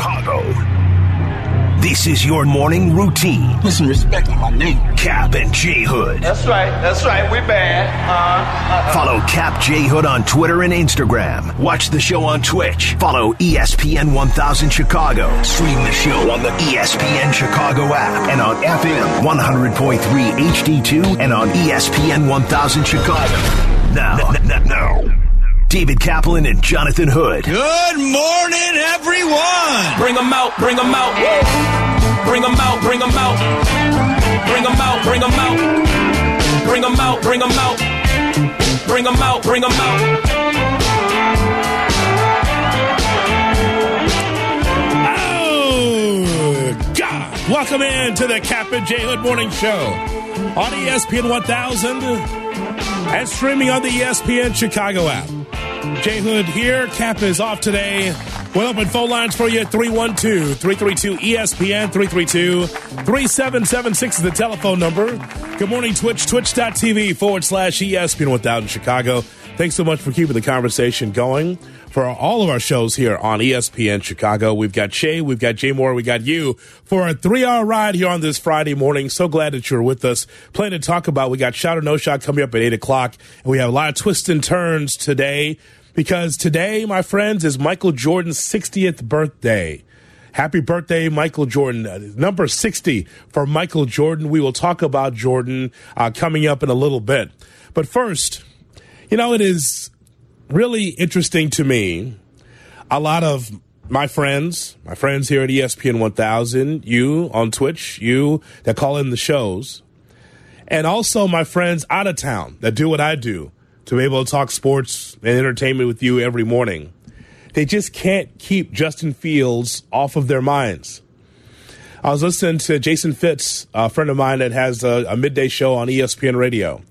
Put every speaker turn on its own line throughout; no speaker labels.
Chicago. This is your morning routine.
Listen, respect my name.
Cap and J Hood.
That's right. That's right. We bad. Uh, uh,
Follow Cap J Hood on Twitter and Instagram. Watch the show on Twitch. Follow ESPN 1000 Chicago. Stream the show on the ESPN Chicago app and on FM 100.3 HD2 and on ESPN 1000 Chicago. Now, n- n- now, David Kaplan and Jonathan Hood.
Good morning, everyone.
Bring them out, bring them out. Bring them out, bring them out. Bring them out, bring them out. Bring them out, bring them out. Bring them out, bring them out.
Oh, God. Welcome in to the Cap and J Hood Morning Show on ESPN 1000 and streaming on the ESPN Chicago app. J Hood here. Cap is off today. We'll open phone lines for you at 312 332 ESPN 332 3776 is the telephone number. Good morning, Twitch, twitch.tv forward slash ESPN 1000 Chicago. Thanks so much for keeping the conversation going for all of our shows here on ESPN Chicago. We've got Shay, we've got Jay Moore, we got you for a three hour ride here on this Friday morning. So glad that you're with us. Plenty to talk about. We got Shot or No Shot coming up at 8 o'clock, and we have a lot of twists and turns today because today, my friends, is Michael Jordan's 60th birthday. Happy birthday, Michael Jordan. Uh, number 60 for Michael Jordan. We will talk about Jordan uh, coming up in a little bit. But first, you know, it is really interesting to me. A lot of my friends, my friends here at ESPN 1000, you on Twitch, you that call in the shows, and also my friends out of town that do what I do to be able to talk sports and entertainment with you every morning. They just can't keep Justin Fields off of their minds. I was listening to Jason Fitz, a friend of mine that has a, a midday show on ESPN Radio,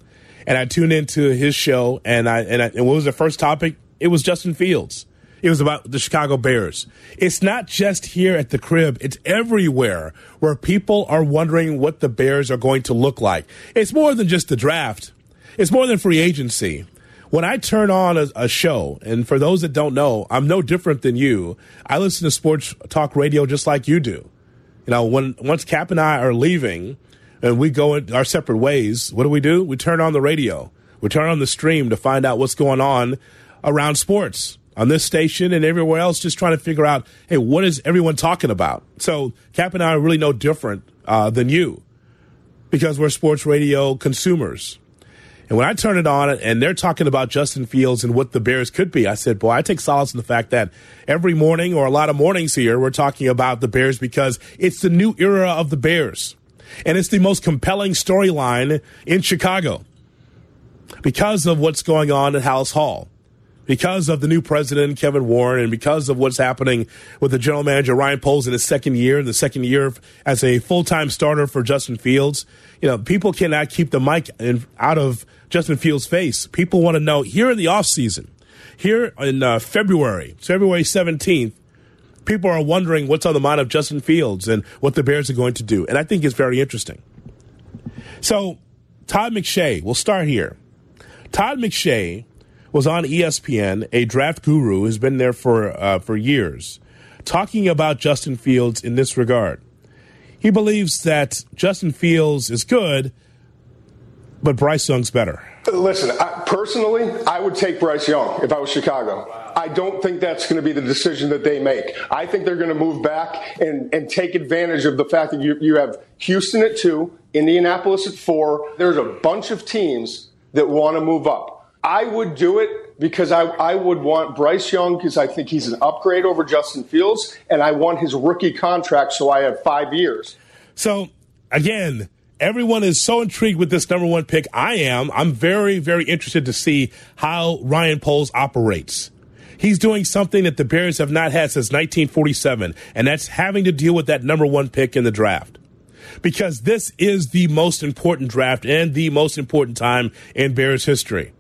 and I tuned into his show. And I and, I, and what was the first topic? It was Justin Fields. It was about the Chicago Bears. It's not just here at the crib; it's everywhere where people are wondering what the Bears are going to look like. It's more than just the draft. It's more than free agency. When I turn on a, a show, and for those that don't know, I'm no different than you. I listen to sports talk radio just like you do. You know, when once Cap and I are leaving and we go in our separate ways, what do we do? We turn on the radio. We turn on the stream to find out what's going on around sports on this station and everywhere else, just trying to figure out, hey, what is everyone talking about? So Cap and I are really no different uh, than you because we're sports radio consumers. And when I turn it on and they're talking about Justin Fields and what the Bears could be, I said, boy, I take solace in the fact that every morning or a lot of mornings here, we're talking about the Bears because it's the new era of the Bears. And it's the most compelling storyline in Chicago because of what's going on at Halas Hall, because of the new president, Kevin Warren, and because of what's happening with the general manager, Ryan Poles, in his second year, the second year as a full time starter for Justin Fields. You know, people cannot keep the mic in, out of Justin Fields' face. People want to know here in the offseason, here in uh, February, February 17th, people are wondering what's on the mind of Justin Fields and what the Bears are going to do. And I think it's very interesting. So, Todd McShay, we'll start here. Todd McShay was on ESPN, a draft guru who's been there for uh, for years, talking about Justin Fields in this regard. He believes that Justin Fields is good, but Bryce Young's better.
Listen, I, personally, I would take Bryce Young if I was Chicago. I don't think that's going to be the decision that they make. I think they're going to move back and, and take advantage of the fact that you, you have Houston at two, Indianapolis at four. There's a bunch of teams that want to move up. I would do it because I, I would want Bryce Young because I think he's an upgrade over Justin Fields, and I want his rookie contract so I have five years.
So, again, everyone is so intrigued with this number one pick. I am. I'm very, very interested to see how Ryan Poles operates. He's doing something that the Bears have not had since 1947, and that's having to deal with that number one pick in the draft. Because this is the most important draft and the most important time in Bears history.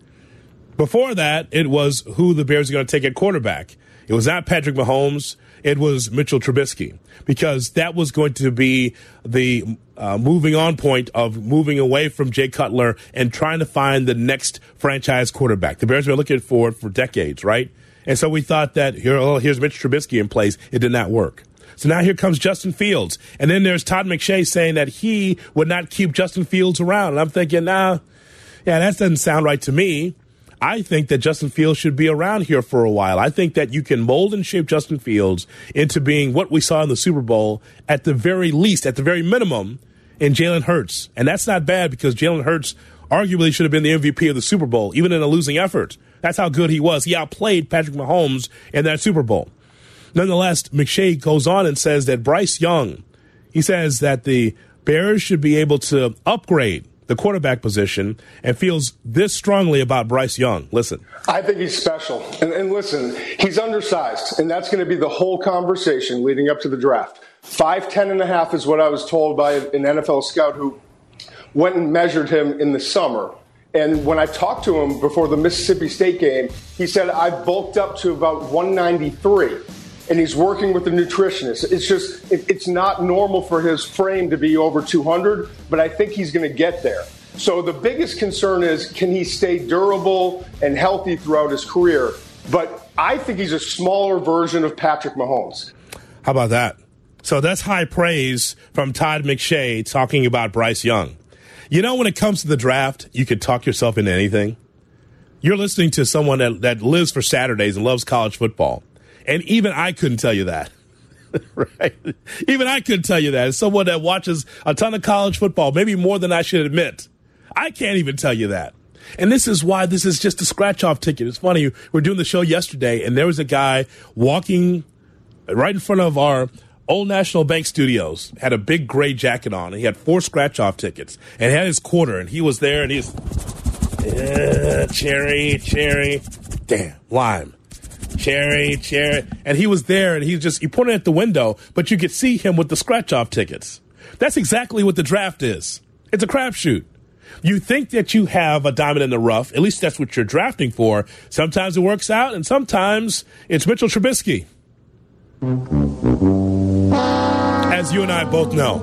Before that, it was who the Bears are going to take at quarterback. It was not Patrick Mahomes. It was Mitchell Trubisky because that was going to be the uh, moving on point of moving away from Jay Cutler and trying to find the next franchise quarterback. The Bears have been looking for for decades, right? And so we thought that here, oh, here's Mitch Trubisky in place. It did not work. So now here comes Justin Fields. And then there's Todd McShay saying that he would not keep Justin Fields around. And I'm thinking, nah, yeah, that doesn't sound right to me. I think that Justin Fields should be around here for a while. I think that you can mold and shape Justin Fields into being what we saw in the Super Bowl at the very least, at the very minimum, in Jalen Hurts. And that's not bad because Jalen Hurts arguably should have been the MVP of the Super Bowl, even in a losing effort. That's how good he was. He outplayed Patrick Mahomes in that Super Bowl. Nonetheless, McShay goes on and says that Bryce Young, he says that the Bears should be able to upgrade the quarterback position and feels this strongly about Bryce Young. Listen.
I think he's special. And, and listen, he's undersized, and that's going to be the whole conversation leading up to the draft. Five ten and a half is what I was told by an NFL scout who went and measured him in the summer. And when I talked to him before the Mississippi State game, he said, I've bulked up to about 193 and he's working with the nutritionist. It's just, it, it's not normal for his frame to be over 200, but I think he's going to get there. So the biggest concern is can he stay durable and healthy throughout his career? But I think he's a smaller version of Patrick Mahomes.
How about that? So that's high praise from Todd McShay talking about Bryce Young. You know, when it comes to the draft, you could talk yourself into anything. You're listening to someone that, that lives for Saturdays and loves college football. And even I couldn't tell you that. right? Even I couldn't tell you that. As someone that watches a ton of college football, maybe more than I should admit, I can't even tell you that. And this is why this is just a scratch off ticket. It's funny. We were doing the show yesterday, and there was a guy walking right in front of our Old National Bank Studios, had a big gray jacket on, and he had four scratch off tickets, and had his quarter, and he was there, and he's, uh, cherry, cherry, damn, lime cherry, cherry. And he was there and he just, he pointed at the window, but you could see him with the scratch off tickets. That's exactly what the draft is. It's a crapshoot. You think that you have a diamond in the rough. At least that's what you're drafting for. Sometimes it works out, and sometimes it's Mitchell Trubisky. As you and I both know.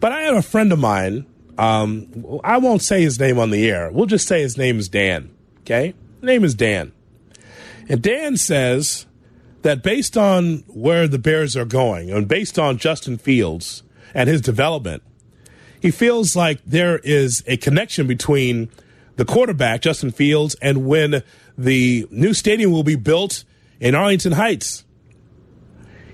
But I have a friend of mine. Um, I won't say his name on the air. We'll just say his name is Dan. Okay? Name is Dan. And Dan says that based on where the Bears are going and based on Justin Fields and his development, he feels like there is a connection between the quarterback, Justin Fields, and when the new stadium will be built in Arlington Heights.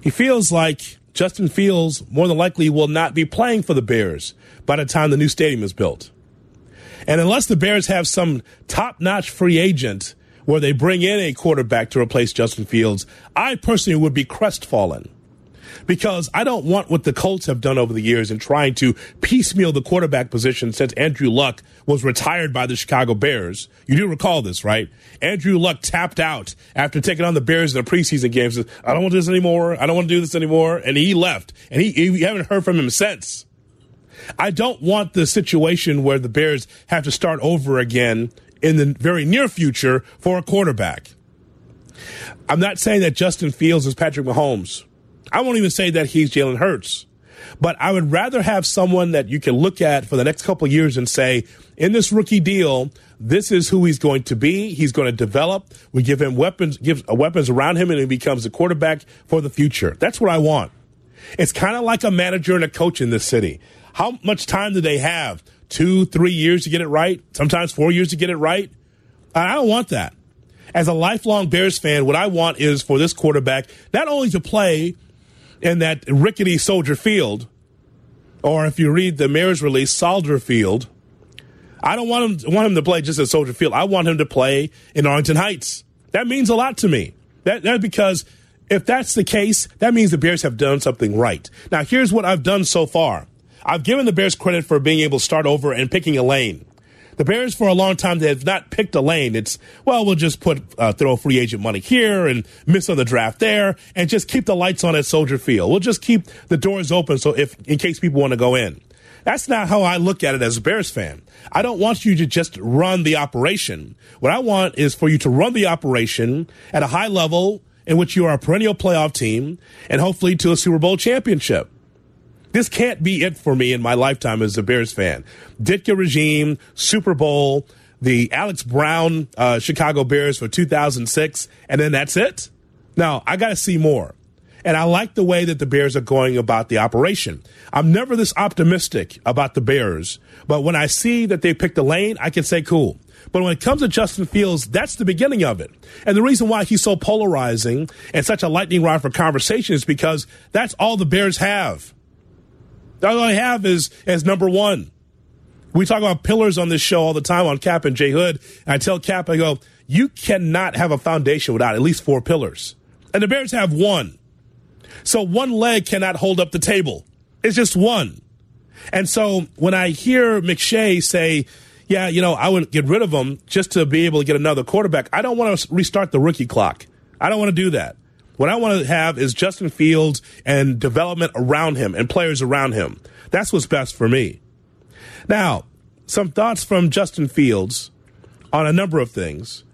He feels like Justin Fields more than likely will not be playing for the Bears by the time the new stadium is built. And unless the Bears have some top notch free agent where they bring in a quarterback to replace Justin Fields, I personally would be crestfallen because I don't want what the Colts have done over the years in trying to piecemeal the quarterback position since Andrew Luck was retired by the Chicago Bears. You do recall this, right? Andrew Luck tapped out after taking on the Bears in the preseason games. I don't want this anymore. I don't want to do this anymore. And he left. And he, he haven't heard from him since. I don't want the situation where the Bears have to start over again in the very near future for a quarterback. I'm not saying that Justin Fields is Patrick Mahomes. I won't even say that he's Jalen Hurts. But I would rather have someone that you can look at for the next couple years and say, in this rookie deal, this is who he's going to be. He's going to develop. We give him weapons, give uh, weapons around him, and he becomes a quarterback for the future. That's what I want. It's kind of like a manager and a coach in this city. How much time do they have two, three years to get it right, sometimes four years to get it right. I don't want that. As a lifelong Bears fan, what I want is for this quarterback not only to play in that rickety Soldier Field, or if you read the mayor's release, Soldier Field. I don't want him want him to play just at Soldier Field. I want him to play in Arlington Heights. That means a lot to me. That that because if that's the case, that means the Bears have done something right. Now, here's what I've done so far. I've given the Bears credit for being able to start over and picking a lane. The Bears, for a long time, they have not picked a lane. It's, well, we'll just put, uh, throw free agent money here and miss on the draft there and just keep the lights on at Soldier Field. We'll just keep the doors open so if, in case people want to go in. That's not how I look at it as a Bears fan. I don't want you to just run the operation. What I want is for you to run the operation at a high level in which you are a perennial playoff team and hopefully to a Super Bowl championship. This can't be it for me in my lifetime as a Bears fan. Ditka regime, Super Bowl, the Alex Brown uh, Chicago Bears for 2006, and then that's it. Now, I got to see more. And I like the way that the Bears are going about the operation. I'm never this optimistic about the Bears, but when I see that they picked a lane, I can say, cool. But when it comes to Justin Fields, that's the beginning of it. And the reason why he's so polarizing and such a lightning rod for conversation is because that's all the Bears have. All I have is as number one. We talk about pillars on this show all the time on Cap and Jay Hood. And I tell Cap, I go, you cannot have a foundation without at least four pillars. And the Bears have one. So one leg cannot hold up the table. It's just one. And so when I hear McShay say, yeah, you know, I would get rid of him just to be able to get another quarterback, I don't want to restart the rookie clock. I don't want to do that. What I want to have is Justin Fields and development around him and players around him. That's what's best for me. Now, some thoughts from Justin Fields on a number of things.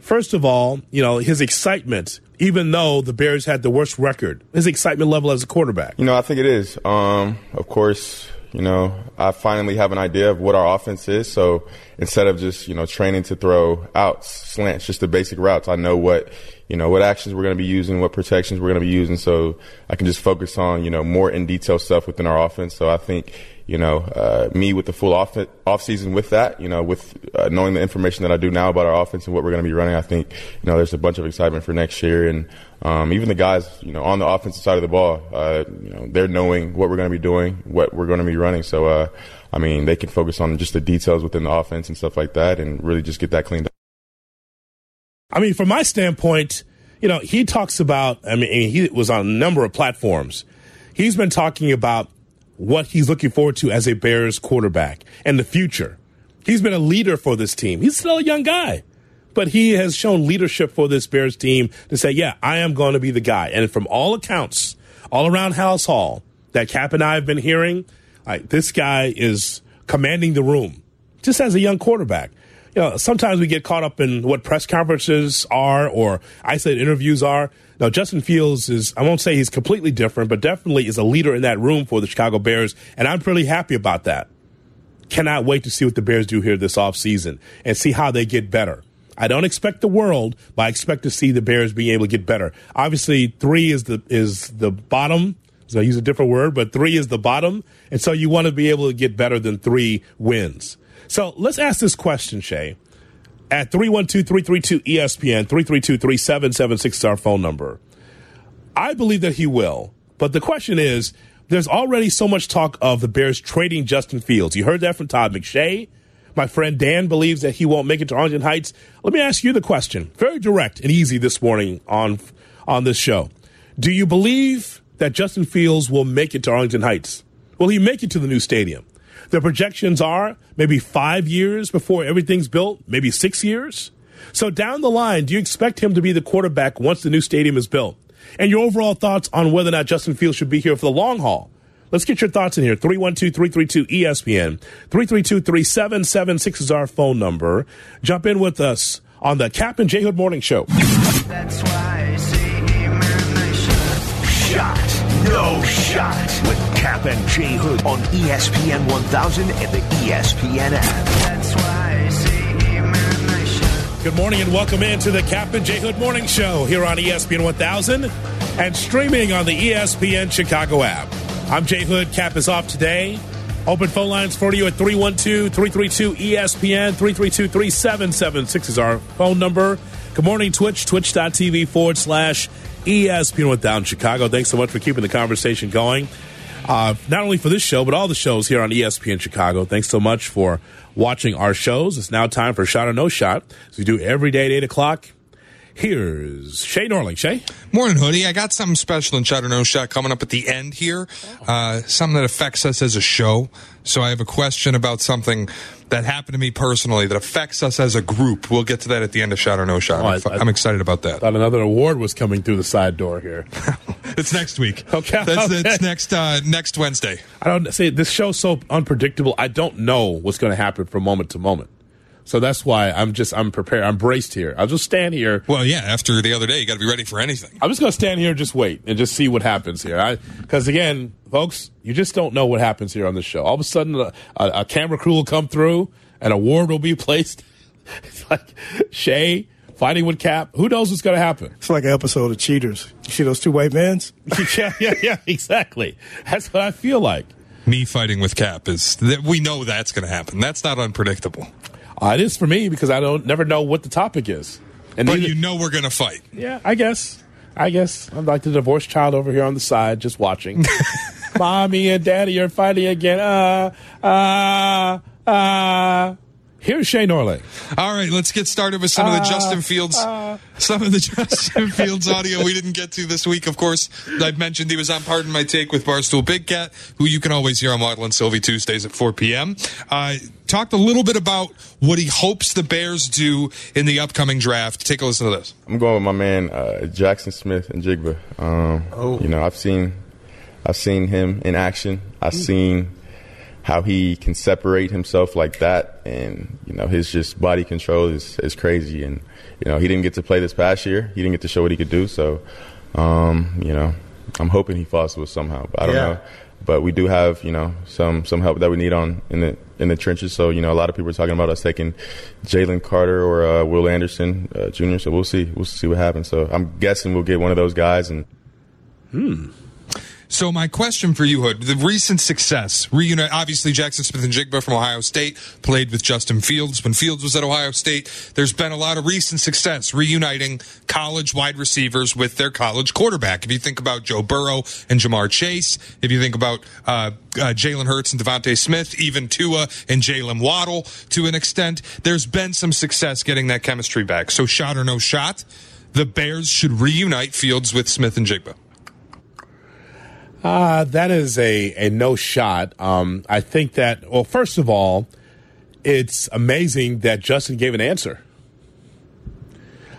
First of all, you know, his excitement, even though the Bears had the worst record, his excitement level as a quarterback.
You know, I think it is. Um, of course, you know, I finally have an idea of what our offense is. So instead of just, you know, training to throw outs, slants, just the basic routes, I know what, you know, what actions we're going to be using, what protections we're going to be using. So I can just focus on, you know, more in detail stuff within our offense. So I think, you know, uh, me with the full off, off season with that, you know, with uh, knowing the information that I do now about our offense and what we're going to be running, I think, you know, there's a bunch of excitement for next year. And um, even the guys, you know, on the offensive side of the ball, uh, you know, they're knowing what we're going to be doing, what we're going to be running. So, uh, I mean, they can focus on just the details within the offense and stuff like that and really just get that cleaned up.
I mean, from my standpoint, you know, he talks about, I mean, he was on a number of platforms. He's been talking about what he's looking forward to as a Bears quarterback and the future. He's been a leader for this team. He's still a young guy, but he has shown leadership for this Bears team to say, yeah, I am going to be the guy. And from all accounts, all around Halas Hall that Cap and I have been hearing, like, this guy is commanding the room just as a young quarterback. You know, sometimes we get caught up in what press conferences are or isolated interviews are. Now, Justin Fields is, I won't say he's completely different, but definitely is a leader in that room for the Chicago Bears, and I'm pretty happy about that. Cannot wait to see what the Bears do here this offseason and see how they get better. I don't expect the world, but I expect to see the Bears being able to get better. Obviously, three is the is the bottom. So I use a different word, but three is the bottom, and so you want to be able to get better than three wins. So let's ask this question, Shay at 312-332-ESPN, 332-3776 is our phone number. I believe that he will, but the question is, there's already so much talk of the Bears trading Justin Fields. You heard that from Todd McShay. My friend Dan believes that he won't make it to Arlington Heights. Let me ask you the question, very direct and easy this morning on on this show. Do you believe that Justin Fields will make it to Arlington Heights? Will he make it to the new stadium? The projections are maybe five years before everything's built, maybe six years. So down the line, do you expect him to be the quarterback once the new stadium is built? And your overall thoughts on whether or not Justin Fields should be here for the long haul. Let's get your thoughts in here. 312-332-ESPN. 332-3776 is our phone number. Jump in with us on the Cap and J Hood Morning Show.
No Shot with Cap and J Hood on ESPN 1000 and the ESPN app. That's why I say
Good morning and welcome into the Cap and J Hood Morning Show here on ESPN 1000 and streaming on the ESPN Chicago app. I'm Jay Hood. Cap is off today. Open phone lines for you at 312 332 ESPN. 332 3776 is our phone number. Good morning, Twitch, twitch.tv forward slash ESPN with Down Chicago. Thanks so much for keeping the conversation going. Uh, not only for this show, but all the shows here on ESPN Chicago. Thanks so much for watching our shows. It's now time for Shot or No Shot, as we do every day at 8 o'clock. Here's Shay Norling. Shay?
Morning, Hoodie. I got something special in Shot or No Shot coming up at the end here. Uh, something that affects us as a show. So I have a question about something that happened to me personally that affects us as a group. We'll get to that at the end of Shot or No Shot. Oh, I, am excited about that.
Thought another award was coming through the side door here.
it's next week.
Okay,
that's
okay.
it's next uh, next Wednesday.
I don't say this show's so unpredictable. I don't know what's going to happen from moment to moment. So that's why I'm just I'm prepared. I'm braced here. I'll just stand here.
Well, yeah. After the other day, you got to be ready for anything.
I'm just going to stand here and just wait and just see what happens here. Because again, folks, you just don't know what happens here on the show. All of a sudden, a, a, a camera crew will come through, an award will be placed. it's like Shay fighting with Cap. Who knows what's going to happen?
It's like an episode of Cheaters. You see those two white vans?
yeah, yeah, yeah, exactly. That's what I feel like.
Me fighting with Cap is that we know that's going to happen. That's not unpredictable.
Uh, it is for me because I don't never know what the topic is.
And but neither, you know we're going to fight.
Yeah, I guess. I guess I'm like the divorced child over here on the side, just watching. Mommy and Daddy are fighting again. Uh, uh, uh. Here's Shane Norley.
All right, let's get started with some of the uh, Justin Fields, uh, some of the Justin Fields audio we didn't get to this week. Of course, I've mentioned he was on Pardon My Take with Barstool Big Cat, who you can always hear on Waddle and Silvy Tuesdays at 4 p.m. Uh, talked a little bit about what he hopes the Bears do in the upcoming draft. Take a listen to this.
I'm going with my man uh, Jaxon Smith-Njigba. Um, oh. You know, I've seen, I've seen him in action. I've seen how he can separate himself like that, and you know his just body control is is crazy. And you know he didn't get to play this past year. He didn't get to show what he could do. So um, you know I'm hoping he falls to somehow. But I don't yeah. know. But we do have you know some some help that we need on in the in the trenches. So you know a lot of people are talking about us taking Jalen Carter or uh, Will Anderson uh, Jr. So we'll see we'll see what happens. So I'm guessing we'll get one of those guys and.
Hmm. So my question for you, Hood, the recent success, reunite, obviously Jaxon Smith-Njigba from Ohio State played with Justin Fields when Fields was at Ohio State. There's been a lot of recent success reuniting college wide receivers with their college quarterback. If you think about Joe Burrow and Ja'Marr Chase, if you think about uh, uh, Jalen Hurts and DeVonta Smith, even Tua and Jaylen Waddle to an extent, there's been some success getting that chemistry back. So shot or no shot, the Bears should reunite Fields with Smith-Njigba.
Uh, that is a, a no shot. Um, I think that, well, first of all, it's amazing that Justin gave an answer.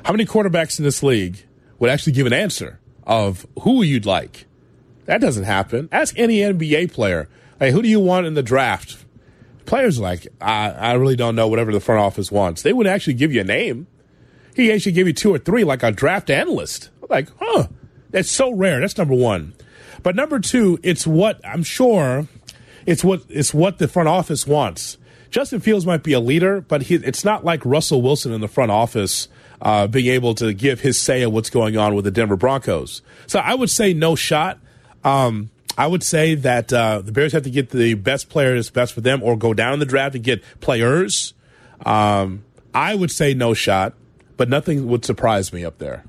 How many quarterbacks in this league would actually give an answer of who you'd like? That doesn't happen. Ask any NBA player, hey, who do you want in the draft? Players like, I, I really don't know whatever the front office wants. They would actually give you a name. He actually give you two or three like a draft analyst. Like, huh, that's so rare. That's number one. But number two, it's what I'm sure it's what it's what the front office wants. Justin Fields might be a leader, but he, it's not like Russell Wilson in the front office uh, being able to give his say of what's going on with the Denver Broncos. So I would say no shot. Um, I would say that uh, the Bears have to get the best player that's best for them, or go down in the draft and get players. Um, I would say no shot, but nothing would surprise me up there.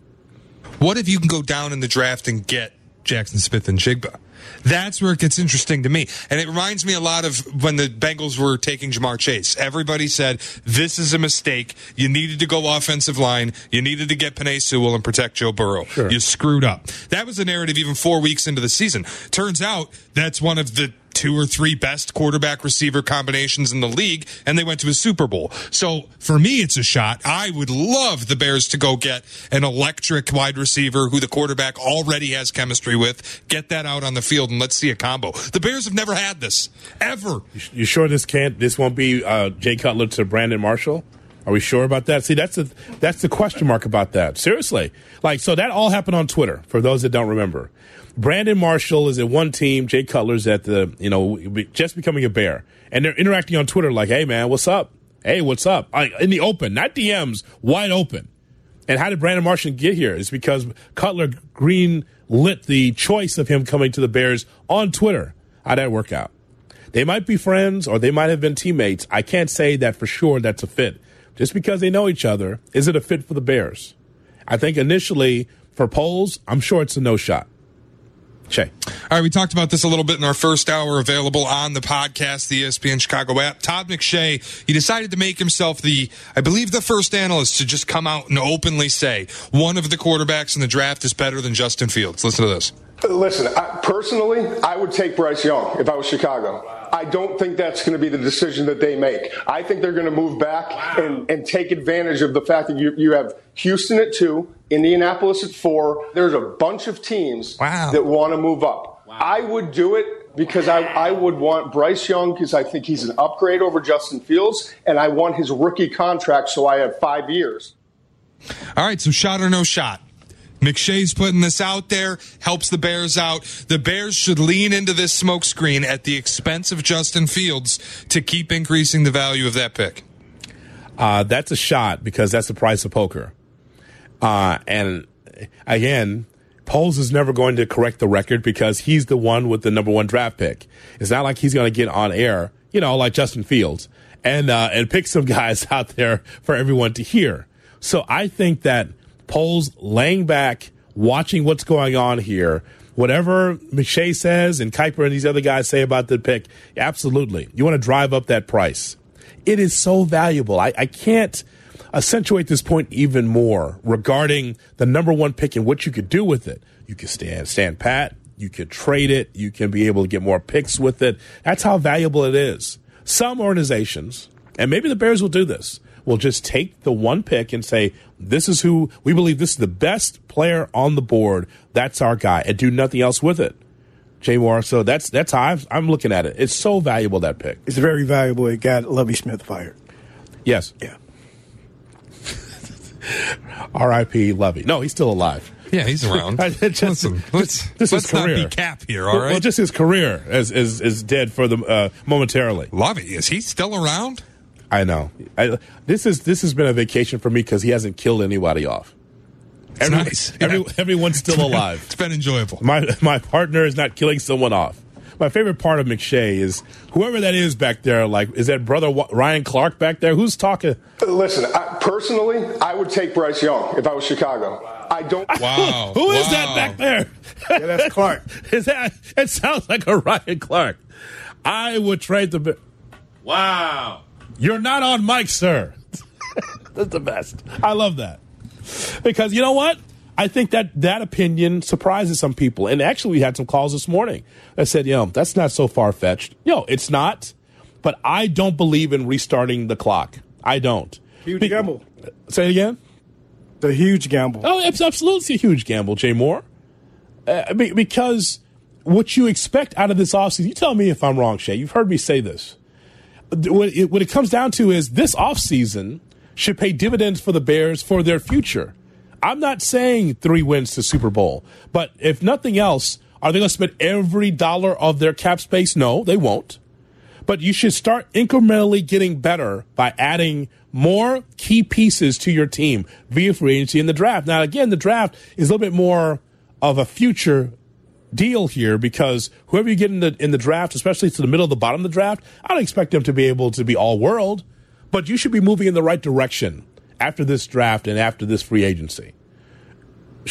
What if you can go down in the draft and get Jaxon Smith-Njigba. That's where it gets interesting to me. And it reminds me a lot of when the Bengals were taking Ja'Marr Chase. Everybody said, this is a mistake. You needed to go offensive line. You needed to get Penei Sewell and protect Joe Burrow. Sure. You screwed up. That was the narrative even four weeks into the season. Turns out that's one of the two or three best quarterback receiver combinations in the league, and they went to a Super Bowl. So for me, it's a shot. I would love the Bears to go get an electric wide receiver who the quarterback already has chemistry with, get that out on the field, and let's see a combo. The Bears have never had this ever.
You sure this can't? This won't be uh, Jay Cutler to Brandon Marshall? Are we sure about that? See, that's the that's the question mark about that. Seriously, like so that all happened on Twitter. For those that don't remember, Brandon Marshall is at one team, Jay Cutler's at the, you know, just becoming a bear. And they're interacting on Twitter like, hey, man, what's up? Hey, what's up? in the open, not DMs, wide open. And how did Brandon Marshall get here? It's because Cutler green lit the choice of him coming to the Bears on Twitter. How'd that work out? They might be friends or they might have been teammates. I can't say that for sure that's a fit. Just because they know each other, is it a fit for the Bears? I think initially for Poles, I'm sure it's a no shot. Shay.
All right, we talked about this a little bit in our first hour, available on the podcast, the ESPN Chicago app. Todd McShay, he decided to make himself the, I believe, the first analyst to just come out and openly say one of the quarterbacks in the draft is better than Justin Fields. Listen to this.
Listen, I, personally, I would take Bryce Young if I was Chicago. I don't think that's going to be the decision that they make. I think they're going to move back and, and take advantage of the fact that you, you have Houston at two, Indianapolis at four. There's a bunch of teams wow. that want to move up. Wow. I would do it because I, I would want Bryce Young because I think he's an upgrade over Justin Fields, and I want his rookie contract so I have five years.
All right, so shot or no shot? McShay's putting this out there, helps the Bears out. The Bears should lean into this smokescreen at the expense of Justin Fields to keep increasing the value of that pick.
Uh, that's a shot because that's the price of poker. Uh, and again, Poles is never going to correct the record because he's the one with the number one draft pick. It's not like he's going to get on air, you know, like Justin Fields and uh, and pick some guys out there for everyone to hear. So I think that Poles laying back, watching what's going on here, whatever McShay says and Kiper and these other guys say about the pick, absolutely. You want to drive up that price. It is so valuable. I, I can't accentuate this point even more regarding the number one pick and what you could do with it. You could stand stand pat. You could trade it. You can be able to get more picks with it. That's how valuable it is. Some organizations, and maybe the Bears will do this, will just take the one pick and say, this is who we believe this is the best player on the board. That's our guy, and do nothing else with it. Jay Moore. So that's that's how I'm, I'm looking at it. It's so valuable that pick.
It's very valuable. It got Lovie Smith fired.
Yes.
Yeah.
R.I.P. Lovie. No, he's still alive.
Yeah, he's around.
just,
Listen, let's,
this
let's
is
not
career.
be cap here, all right?
well, well, just his career is is, is dead for the uh, momentarily.
Lovie, is he still around?
I know. I, this is this has been a vacation for me because he hasn't killed anybody off.
It's nice.
Every,
Yeah.
Everyone's still alive.
It's been enjoyable.
My my partner is not killing someone off. My favorite part of McShay is whoever that is back there. Like, is that brother Ryan Clark back there? Who's talking?
Listen, I, personally, I would take Bryce Young if I was Chicago. I don't.
Wow.
Who is
Wow.
that back there?
Yeah, that's Clark.
Is that? It sounds like a Ryan Clark. I would trade the. Wow, you're not on mic, sir. That's the best. I love that because you know what? I think that that opinion surprises some people. And actually, we had some calls this morning that said, you know, that's not so far fetched. No, it's not. But I don't believe in restarting the clock. I don't.
Huge
Be-
gamble.
Say it again.
The huge gamble.
Oh, it's absolutely a huge gamble, Jay Moore. Uh, because what you expect out of this offseason, you tell me if I'm wrong, Shay. You've heard me say this. What it, what it comes down to is this offseason should pay dividends for the Bears for their future. I'm not saying three wins to Super Bowl, but if nothing else, are they going to spend every dollar of their cap space? No, they won't. But you should start incrementally getting better by adding more key pieces to your team via free agency in the draft. Now, again, the draft is a little bit more of a future deal here because whoever you get in the in the draft, especially to the middle of the bottom of the draft, I don't expect them to be able to be all world, but you should be moving in the right direction after this draft and after this free agency.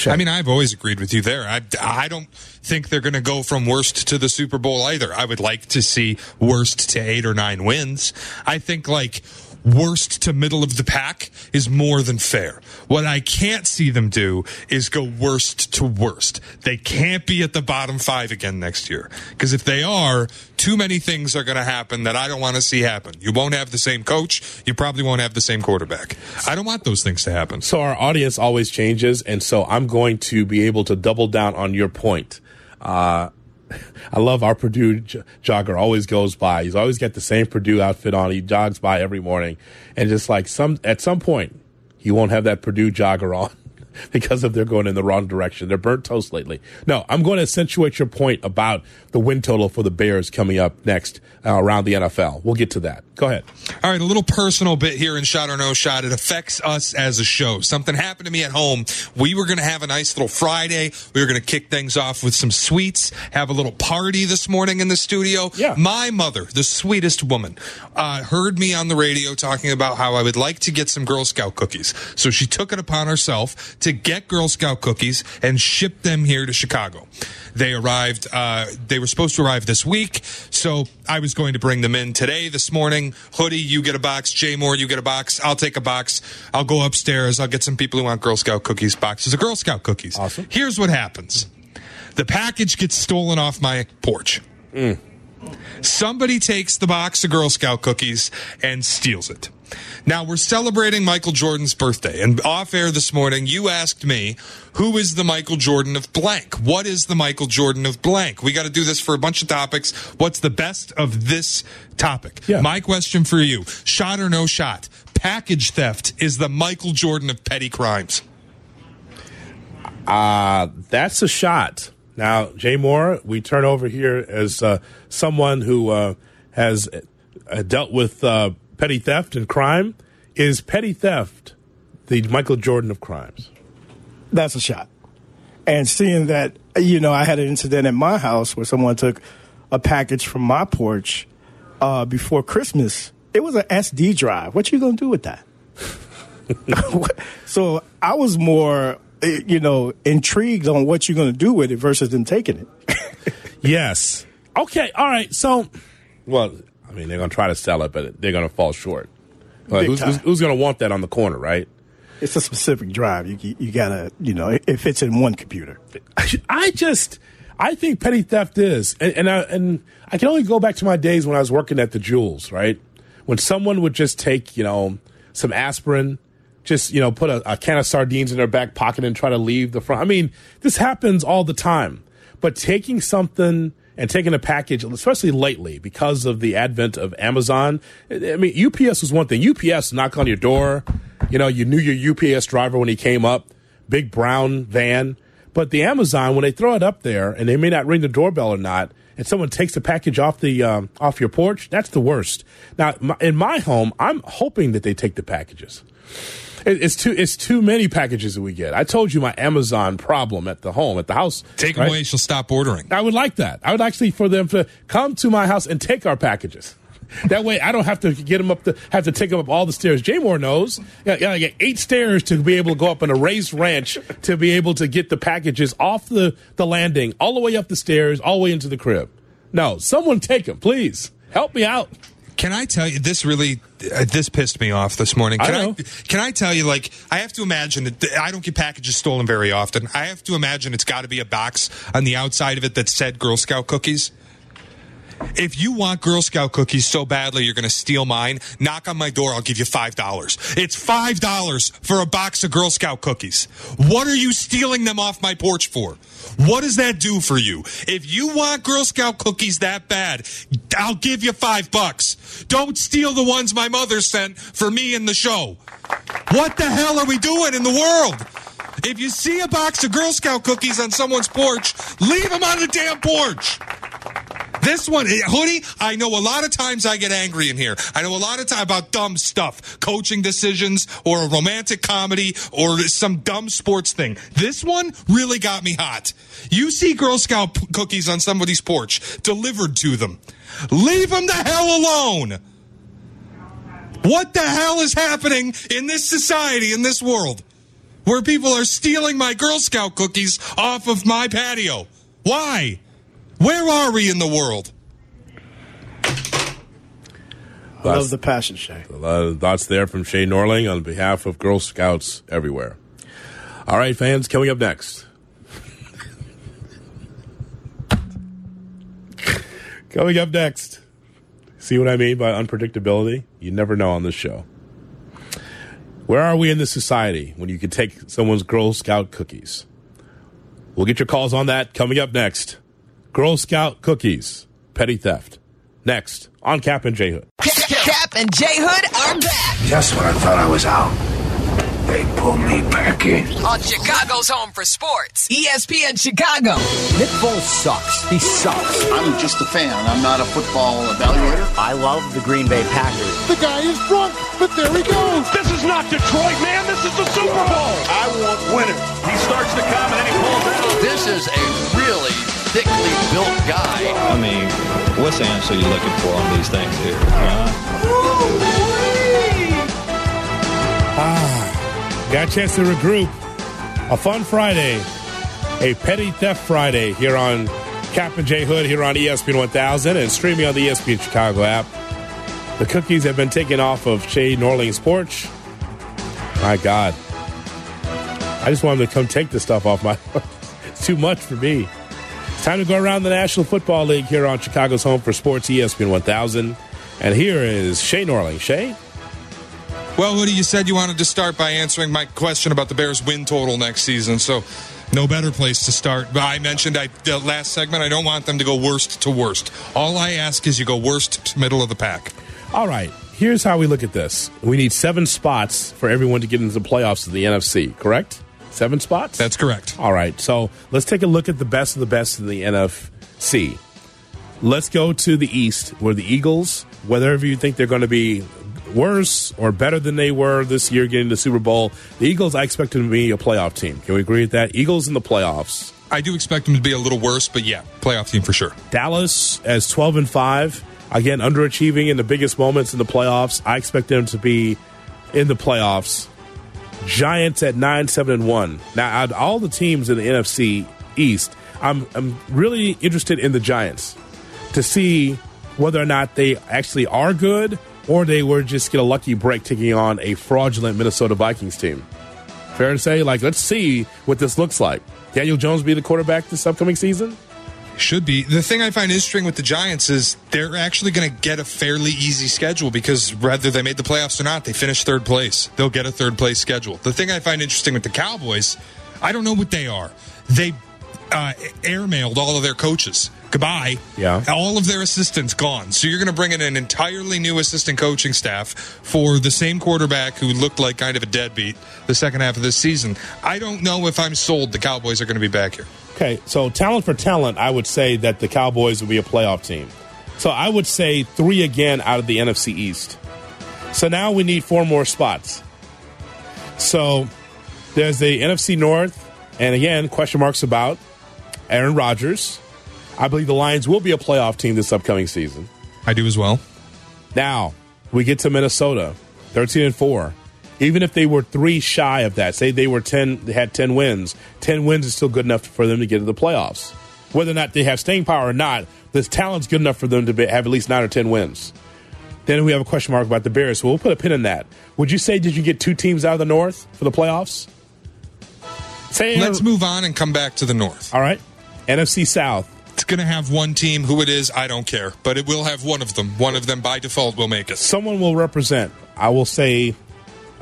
I mean, I've always agreed with you there. I, I don't think they're going to go from worst to the Super Bowl either. I would like to see worst to eight or nine wins. I think like worst to middle of the pack is more than fair. What I can't see them do is go worst to worst. They can't be at the bottom five again next year. Because if they are, too many things are going to happen that I don't want to see happen. You won't have the same coach. You probably won't have the same quarterback. I don't want those things to happen.
So our audience always changes, and so I'm going to be able to double down on your point. Uh, I love our Purdue jogger. Always goes by. He's always got the same Purdue outfit on. He jogs by every morning, and just like some at some point, he won't have that Purdue jogger on because of they're going in the wrong direction. They're burnt toast lately. No, I'm going to accentuate your point about the win total for the Bears coming up next uh, around the NFL. We'll get to that. Go ahead.
All right, a little personal bit here in Shot or No Shot. It affects us as a show. Something happened to me at home. We were going to have a nice little Friday. We were going to kick things off with some sweets, have a little party this morning in the studio.
Yeah.
My mother, the sweetest woman, uh, heard me on the radio talking about how I would like to get some Girl Scout cookies. So she took it upon herself to get Girl Scout cookies and ship them here to Chicago. They arrived, uh, they were supposed to arrive this week. So I was going to bring them in today, this morning. Hoodie, you get a box. Jay Moore, you get a box. I'll take a box. I'll go upstairs. I'll get some people who want Girl Scout cookies boxes of Girl Scout cookies.
Awesome.
Here's what happens the package gets stolen off my porch. Somebody takes the box of Girl Scout cookies and steals it. Now we're celebrating Michael Jordan's birthday, and off air this morning, you asked me, "Who is the Michael Jordan of blank? What is the Michael Jordan of blank?" We got to do this for a bunch of topics. What's the best of this topic?
Yeah.
My question for you: Shot or no shot? Package theft is the Michael Jordan of petty crimes.
Uh, that's a shot. Now, Jay Moore, we turn over here as uh, someone who uh, has uh, dealt with uh, petty theft and crime. Is petty theft the Michael Jordan of crimes?
that's a shot. And seeing that, you know, I had an incident at my house where someone took a package from my porch uh, before Christmas. It was an SD drive. What you gonna do with that? so I was more, eh, you know, intrigued on what you're gonna do with it versus them taking it.
yes. Okay. All right. So, well, I mean, they're going to try to sell it, but they're going to fall short.
Big
who's, who's, who's going to want that on the corner, right?
It's a specific drive. You you gotta, you know, it, it fits in one computer.
I just, I think petty theft is, and and I, and I can only go back to my days when I was working at the Jewels, right? When someone would just take, you know, some aspirin, just you know, put a, a can of sardines in their back pocket and try to leave the front. I mean, this happens all the time. But taking something and taking a package, especially lately because of the advent of Amazon. I mean, UPS was one thing. UPS knock on your door. You know, you knew your UPS driver when he came up, big brown van. But the Amazon, when they throw it up there, and they may not ring the doorbell or not, and someone takes the package off the um, off your porch, that's the worst. Now, in my home, I'm hoping that they take the packages. It, it's too it's too many packages that we get. I told you my Amazon problem at the home at the house.
Take them
right?
away, she'll stop ordering.
I would like that. I would actually for them to come to my house and take our packages. That way, I don't have to get them up the have to take them up all the stairs. Jay Moore knows. Yeah, yeah, I get eight stairs to be able to go up in a raised ranch to be able to get the packages off the the landing, all the way up the stairs, all the way into the crib. No, someone take them, please. Help me out.
Can I tell you this really uh, this pissed me off this morning?
I
Can
know.
can I tell you like I have to imagine that I don't get packages stolen very often. I have to imagine it's got to be a box on the outside of it that said Girl Scout cookies. If you want Girl Scout cookies so badly you're going to steal mine, knock on my door. I'll give you $5. It's $5 for a box of Girl Scout cookies. What are you stealing them off my porch for? What does that do for you? If you want Girl Scout cookies that bad, I'll give you five bucks. Don't steal the ones my mother sent for me in the show. What the hell are we doing in the world? If you see a box of Girl Scout cookies on someone's porch, leave them on the damn porch. This one, eh, hoodie, I know a lot of times I get angry in here. I know a lot of time about dumb stuff, coaching decisions or a romantic comedy or some dumb sports thing. This one really got me hot. You see Girl Scout p- cookies on somebody's porch delivered to them. Leave them the hell alone. What the hell is happening in this society, in this world, where people are stealing my Girl Scout cookies off of my patio? Why? Where are we in the world?
I love the passion, Shay.
A lot of thoughts there from Shay Norling on behalf of Girl Scouts everywhere. All right, fans, coming up next. coming up next. See what I mean by unpredictability? You never know on this show. Where are we in this society when you can take someone's Girl Scout cookies? We'll get your calls on that coming up next. Girl Scout cookies, petty theft. Next on Cap and J Hood.
Cap and J Hood are back
Just when I thought I was out, they pulled me back in.
on Chicago's Home for Sports, ESPN Chicago.
Nick Foles sucks. He sucks.
I'm just a fan. I'm not a football evaluator.
I love the Green Bay Packers.
The guy is drunk, but there he goes.
This is not Detroit, man. This is the Super Bowl.
I want winners.
He starts to come and then he pulls out.
This is a really thickly built guy.
I mean, what's answer you looking for on these things here? Huh?
Ah, got a chance to regroup. A fun Friday, a petty theft Friday here on Cap and J Hood here on ESPN 1000 and streaming on the ESPN Chicago app. The cookies have been taken off of Shay Norling's porch. My God. I just want him to come take the stuff off my. it's too much for me. Time to go around the National Football League here on Chicago's Home for Sports ESPN 1000. And here is Shay Norling. Shay?
Well, Woody, you said you wanted to start by answering my question about the Bears' win total next season, so no better place to start. But I mentioned I, the last segment, I don't want them to go worst to worst. All I ask is you go worst to middle of the pack.
All right. Here's how we look at this. We need seven spots for everyone to get into the playoffs of the NFC, correct? Seven spots?
That's correct.
All right. So let's take a look at the best of the best in the NFC. Let's go to the East, where the Eagles, whatever you think they're going to be worse or better than they were this year getting the Super Bowl. The Eagles, I expect them to be a playoff team. Can we agree with that? Eagles in the playoffs.
I do expect them to be a little worse, but yeah, playoff team for sure.
Dallas as 12 and 5, again underachieving in the biggest moments in the playoffs. I expect them to be in the playoffs. Giants at 9 7 and 1. Now, out all the teams in the NFC East, I'm I'm really interested in the Giants to see whether or not they actually are good or they were just get a lucky break taking on a fraudulent Minnesota Vikings team. Fair to say, like, let's see what this looks like. Daniel Jones be the quarterback this upcoming season?
Should be. The thing I find interesting with the Giants is they're actually going to get a fairly easy schedule because whether they made the playoffs or not, they finished third place. They'll get a third place schedule. The thing I find interesting with the Cowboys, I don't know what they are. They uh, airmailed all of their coaches. Goodbye.
Yeah.
All of their assistants gone. So you're going to bring in an entirely new assistant coaching staff for the same quarterback who looked like kind of a deadbeat the second half of this season. I don't know if I'm sold the Cowboys are going to be back here.
Okay, so talent for talent, I would say that the Cowboys will be a playoff team. So I would say three again out of the NFC East. So now we need four more spots. So there's the NFC North, and again, question marks about Aaron Rodgers. I believe the Lions will be a playoff team this upcoming season.
I do as well.
Now we get to Minnesota, thirteen and four. Even if they were three shy of that, say they were ten, they had ten wins. Ten wins is still good enough for them to get to the playoffs. Whether or not they have staying power or not, this talent's good enough for them to be, have at least nine or ten wins. Then we have a question mark about the Bears. So we'll put a pin in that. Would you say did you get two teams out of the North for the playoffs?
Say Let's move on and come back to the North.
All right. NFC South.
It's going to have one team. Who it is, I don't care. But it will have one of them. One of them by default will make it.
Someone will represent. I will say,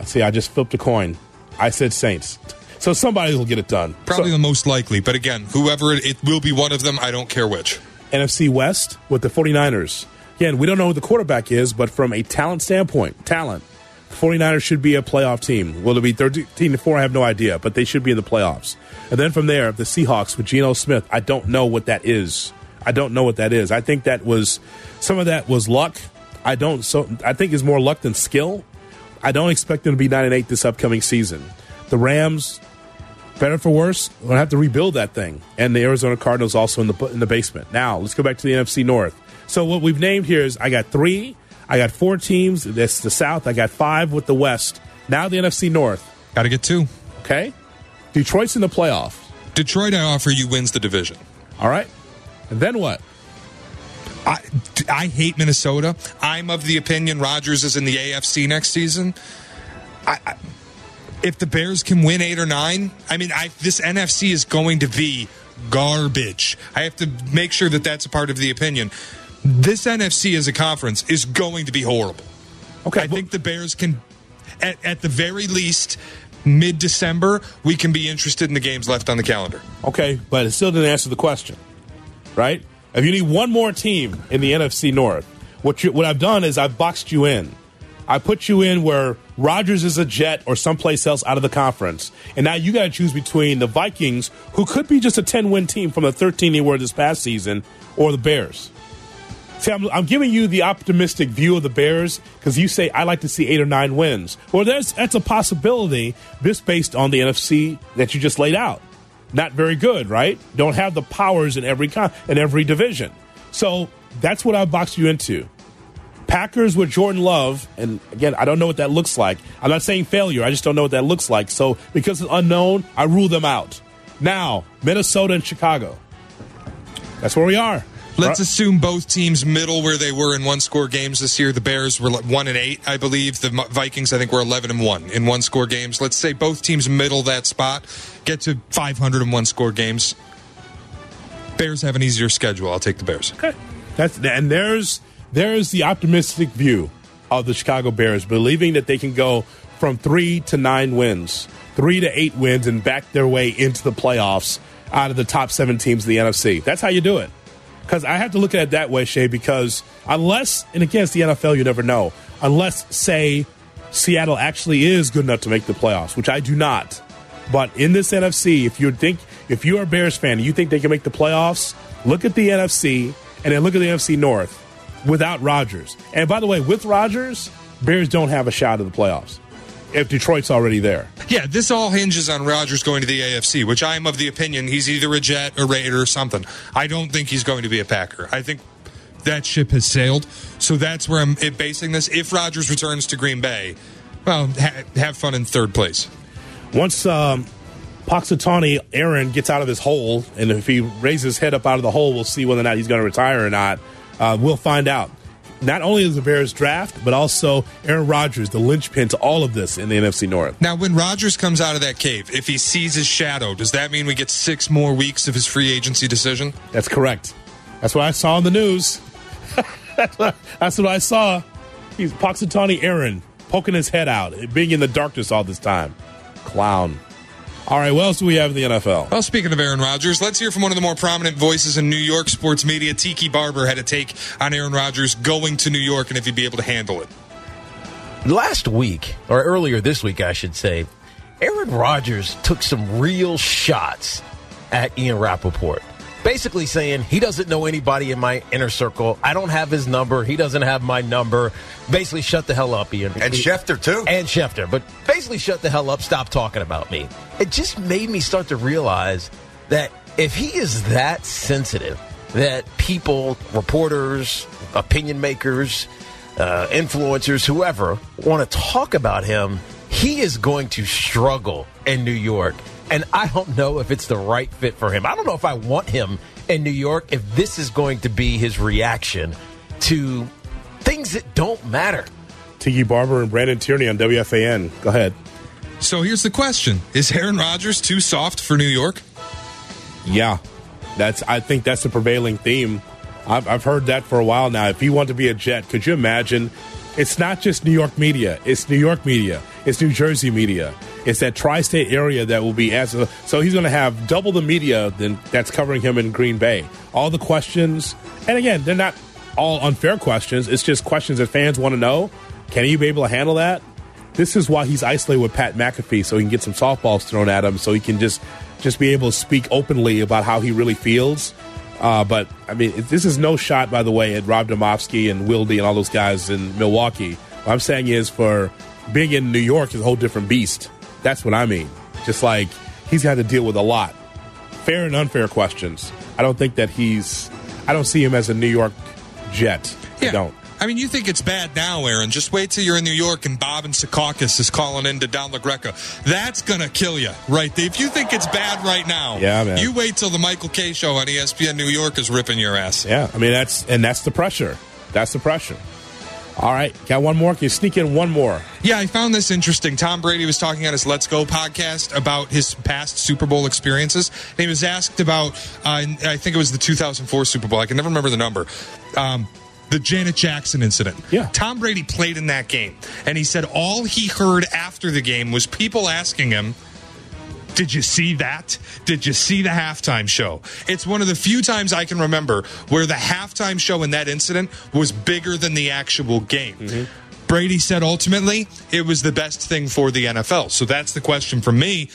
see, I just flipped a coin. I said Saints. So somebody will get it done.
Probably
so,
the most likely. But again, whoever it, it will be one of them, I don't care which.
NFC West with the 49ers. Again, we don't know who the quarterback is, but from a talent standpoint, talent, 49ers should be a playoff team. Will it be 13 to 4? I have no idea, but they should be in the playoffs. And then from there, the Seahawks with Geno Smith. I don't know what that is. I don't know what that is. I think that was some of that was luck. I don't so I think is more luck than skill. I don't expect them to be 9 and 8 this upcoming season. The Rams better for worse, we're gonna have to rebuild that thing. And the Arizona Cardinals also in the in the basement. Now, let's go back to the NFC North. So what we've named here is I got 3 I got four teams. That's the South. I got five with the West. Now the NFC North.
Got to get two.
Okay. Detroit's in the playoff.
Detroit, I offer you, wins the division.
All right. And then what?
I, I hate Minnesota. I'm of the opinion Rodgers is in the AFC next season. I, I, if the Bears can win eight or nine, I mean, I, this NFC is going to be garbage. I have to make sure that that's a part of the opinion this NFC as a conference is going to be horrible.
Okay,
I think the Bears can, at, at the very least, mid December, we can be interested in the games left on the calendar.
Okay, but it still didn't answer the question, right? If you need one more team in the NFC North, what you, what I've done is I've boxed you in. I put you in where Rodgers is a Jet or someplace else out of the conference, and now you got to choose between the Vikings, who could be just a ten win team from the thirteen they were this past season, or the Bears. See, I'm, I'm, giving you the optimistic view of the Bears because you say I like to see eight or nine wins. Well, that's that's a possibility. This based on the NFC that you just laid out. Not very good, right? Don't have the powers in every con- in every division. So that's what I boxed you into. Packers with Jordan Love, and again, I don't know what that looks like. I'm not saying failure. I just don't know what that looks like. So because it's unknown, I rule them out. Now, Minnesota and Chicago. That's where we are.
Let's assume both teams middle where they were in one score games this year. The Bears were one and eight, I believe. The Vikings, I think, were eleven and one in one score games. Let's say both teams middle that spot, get to five hundred and one score games. Bears have an easier schedule. I'll take the Bears.
Okay, that's and there's there's the optimistic view of the Chicago Bears, believing that they can go from three to nine wins, three to eight wins, and back their way into the playoffs out of the top seven teams of the NFC. That's how you do it. Because I have to look at it that way, Shay, because unless, and against the NFL, you never know, unless, say, Seattle actually is good enough to make the playoffs, which I do not. But in this NFC, if you think, if you're a Bears fan and you think they can make the playoffs, look at the NFC and then look at the NFC North without Rodgers. And by the way, with Rodgers, Bears don't have a shot at the playoffs if Detroit's already there.
Yeah, this all hinges on Rodgers going to the AFC, which I am of the opinion he's either a Jet, a Raider, or something. I don't think he's going to be a Packer. I think that ship has sailed. So that's where I'm basing this. If Rodgers returns to Green Bay, well, ha- have fun in third place.
Once um, Punxsutawney Aaron gets out of his hole, and if he raises his head up out of the hole, we'll see whether or not he's going to retire or not. Uh, we'll find out. Not only is the Bears draft, but also Aaron Rodgers, the linchpin to all of this in the NFC North.
Now, when Rodgers comes out of that cave, if he sees his shadow, does that mean we get six more weeks of his free agency decision?
That's correct. That's what I saw in the news. that's, what, I saw. He's Punxsutawney Aaron poking his head out, being in the darkness all this time. Clown. All right, what else do we have in the NFL?
Well, speaking of Aaron Rodgers, let's hear from one of the more prominent voices in New York sports media. Tiki Barber had a take on Aaron Rodgers going to New York and if he'd be able to handle it.
Last week, or earlier this week, I should say, Aaron Rodgers took some real shots at Ian Rapoport. Basically saying he doesn't know anybody in my inner circle. I don't have his number. He doesn't have my number. Basically, shut the hell up, Ian.
And Schefter, too.
And Schefter. But basically, shut the hell up. Stop talking about me. It just made me start to realize that if he is that sensitive, that people, reporters, opinion makers, uh, influencers, whoever, want to talk about him, he is going to struggle in New York. And I don't know if it's the right fit for him. I don't know if I want him in New York if this is going to be his reaction to things that don't matter.
Tiki Barber and Brandon Tierney on WFAN. Go ahead.
So here's the question Is Aaron Rodgers too soft for New York?
Yeah. That's I think that's the prevailing theme. I've, I've heard that for a while now. If he wanted to be a Jet, could you imagine? It's not just New York media. It's New York media. It's New Jersey media. It's that tri-state area that will be as so he's going to have double the media than that's covering him in Green Bay. All the questions, and again, they're not all unfair questions. It's just questions that fans want to know. Can he be able to handle that? This is why he's isolated with Pat McAfee, so he can get some softballs thrown at him, so he can just just be able to speak openly about how he really feels. Uh, but I mean, this is no shot, by the way, at Rob Demovsky and Wilde and all those guys in Milwaukee. What I'm saying is, for being in New York is a whole different beast. That's what I mean. Just like he's had to deal with a lot, fair and unfair questions. I don't think that he's. I don't see him as a New York Jet.
Yeah.
I don't.
I mean, you think it's bad now, Aaron. Just wait till you're in New York and Bob and Secaucus is calling into Don LaGreca. That's going to kill you, right? If you think it's bad right now,
Yeah, man.
you wait till the Michael Kay show on ESPN New York is ripping your ass.
Yeah, I mean that's and that's the pressure. That's the pressure. All right, got one more. Can you sneak in one more?
Yeah, I found this interesting. Tom Brady was talking on his Let's Go podcast about his past Super Bowl experiences. And he was asked about, uh, I think it was the 2004 Super Bowl. I can never remember the number. Um, the Janet Jackson incident.
Yeah.
Tom Brady played in that game. And he said all he heard after the game was people asking him, did you see that? Did you see the halftime show? It's one of the few times I can remember where the halftime show in that incident was bigger than the actual game. Brady said ultimately it was the best thing for the NFL. So that's the question for me.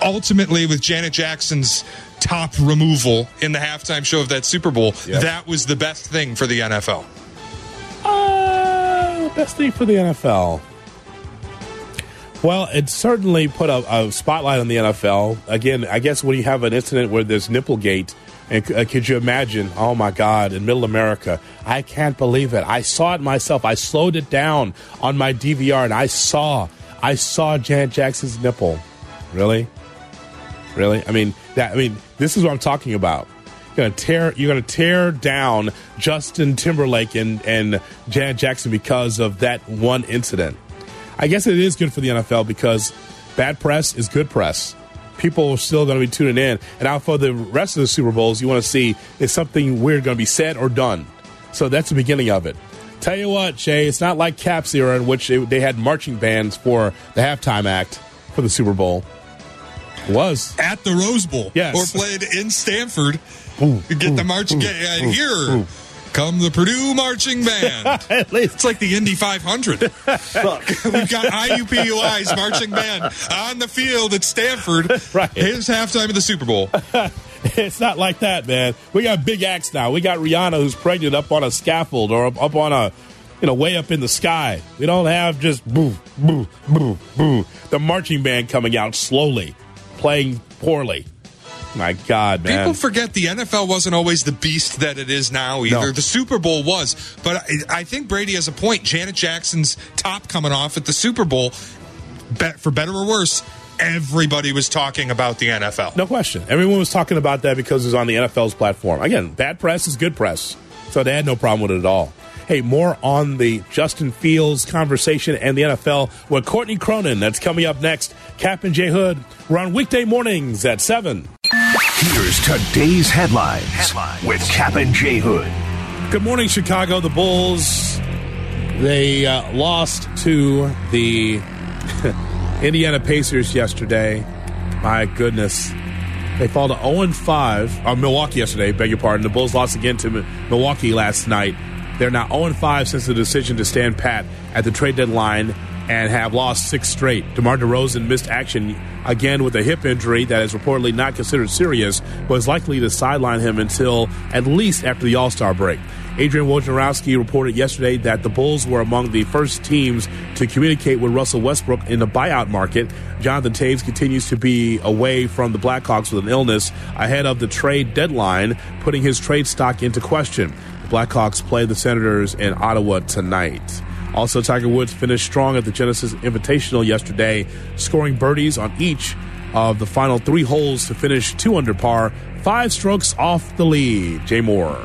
Ultimately, with Janet Jackson's top removal in the halftime show of that Super Bowl,
Yep.
that was the best thing for the NFL.
Uh, best thing for the NFL. Well, it certainly put a, a spotlight on the NFL. Again, I guess when you have an incident where there's Nipplegate, and uh, could you imagine? Oh my God, in Middle America, I can't believe it. I saw it myself. I slowed it down on my DVR, and I saw, I saw Janet Jackson's nipple. Really, really? I mean, that. I mean, this is what I'm talking about. You're gonna tear. You're gonna tear down Justin Timberlake and and Janet Jackson because of that one incident. I guess it is good for the NFL because bad press is good press. People are still going to be tuning in, and now for the rest of the Super Bowls, you want to see is something weird going to be said or done. So that's the beginning of it. Tell you what, Jay, it's not like Caps era in which it, they had marching bands for the halftime act for the Super Bowl. It was
At the Rose Bowl.
Yes.
Or played in Stanford.
Ooh,
get the
ooh,
marching
ooh,
uh,
ooh,
here. Come the Purdue marching band. it's like the Indy 500. We've got IUPUI's marching band on the field at Stanford.
Right.
Here's halftime of the Super Bowl.
it's not like that, man. We got big acts now. We got Rihanna who's pregnant up on a scaffold or up, up on a you know, way up in the sky. We don't have just boo, boo, boo, boo. The marching band coming out slowly, playing poorly. My God, man.
People forget the NFL wasn't always the beast that it is now either.
No.
The Super Bowl was. But I, I think Brady has a point. Janet Jackson's top coming off at the Super Bowl, for better or worse, everybody was talking about the NFL.
No question. Everyone was talking about that because it was on the NFL's platform. Again, bad press is good press. So they had no problem with it at all. Hey, more on the Justin Fields conversation and the NFL with Courtney Cronin. That's coming up next. Captain and J Hood. We're on weekday mornings at 7.
Here's today's headlines, with Cap and J Hood.
Good morning, Chicago. The Bulls, they uh, lost to the Indiana Pacers yesterday. My goodness. They fall to 0 5. Uh, Milwaukee yesterday, beg your pardon. The Bulls lost again to Mi- Milwaukee last night. They're now 0 5 since the decision to stand pat at the trade deadline and have lost six straight. DeMar DeRozan missed action again with a hip injury that is reportedly not considered serious, but is likely to sideline him until at least after the All Star break. Adrian Wojnarowski reported yesterday that the Bulls were among the first teams to communicate with Russell Westbrook in the buyout market. Jonathan Toews continues to be away from the Blackhawks with an illness ahead of the trade deadline, putting his trade stock into question. The Blackhawks play the Senators in Ottawa tonight. Also, Tiger Woods finished strong at the Genesis Invitational yesterday, scoring birdies on each of the final three holes to finish two under par, five strokes off the lead. Jay Moore.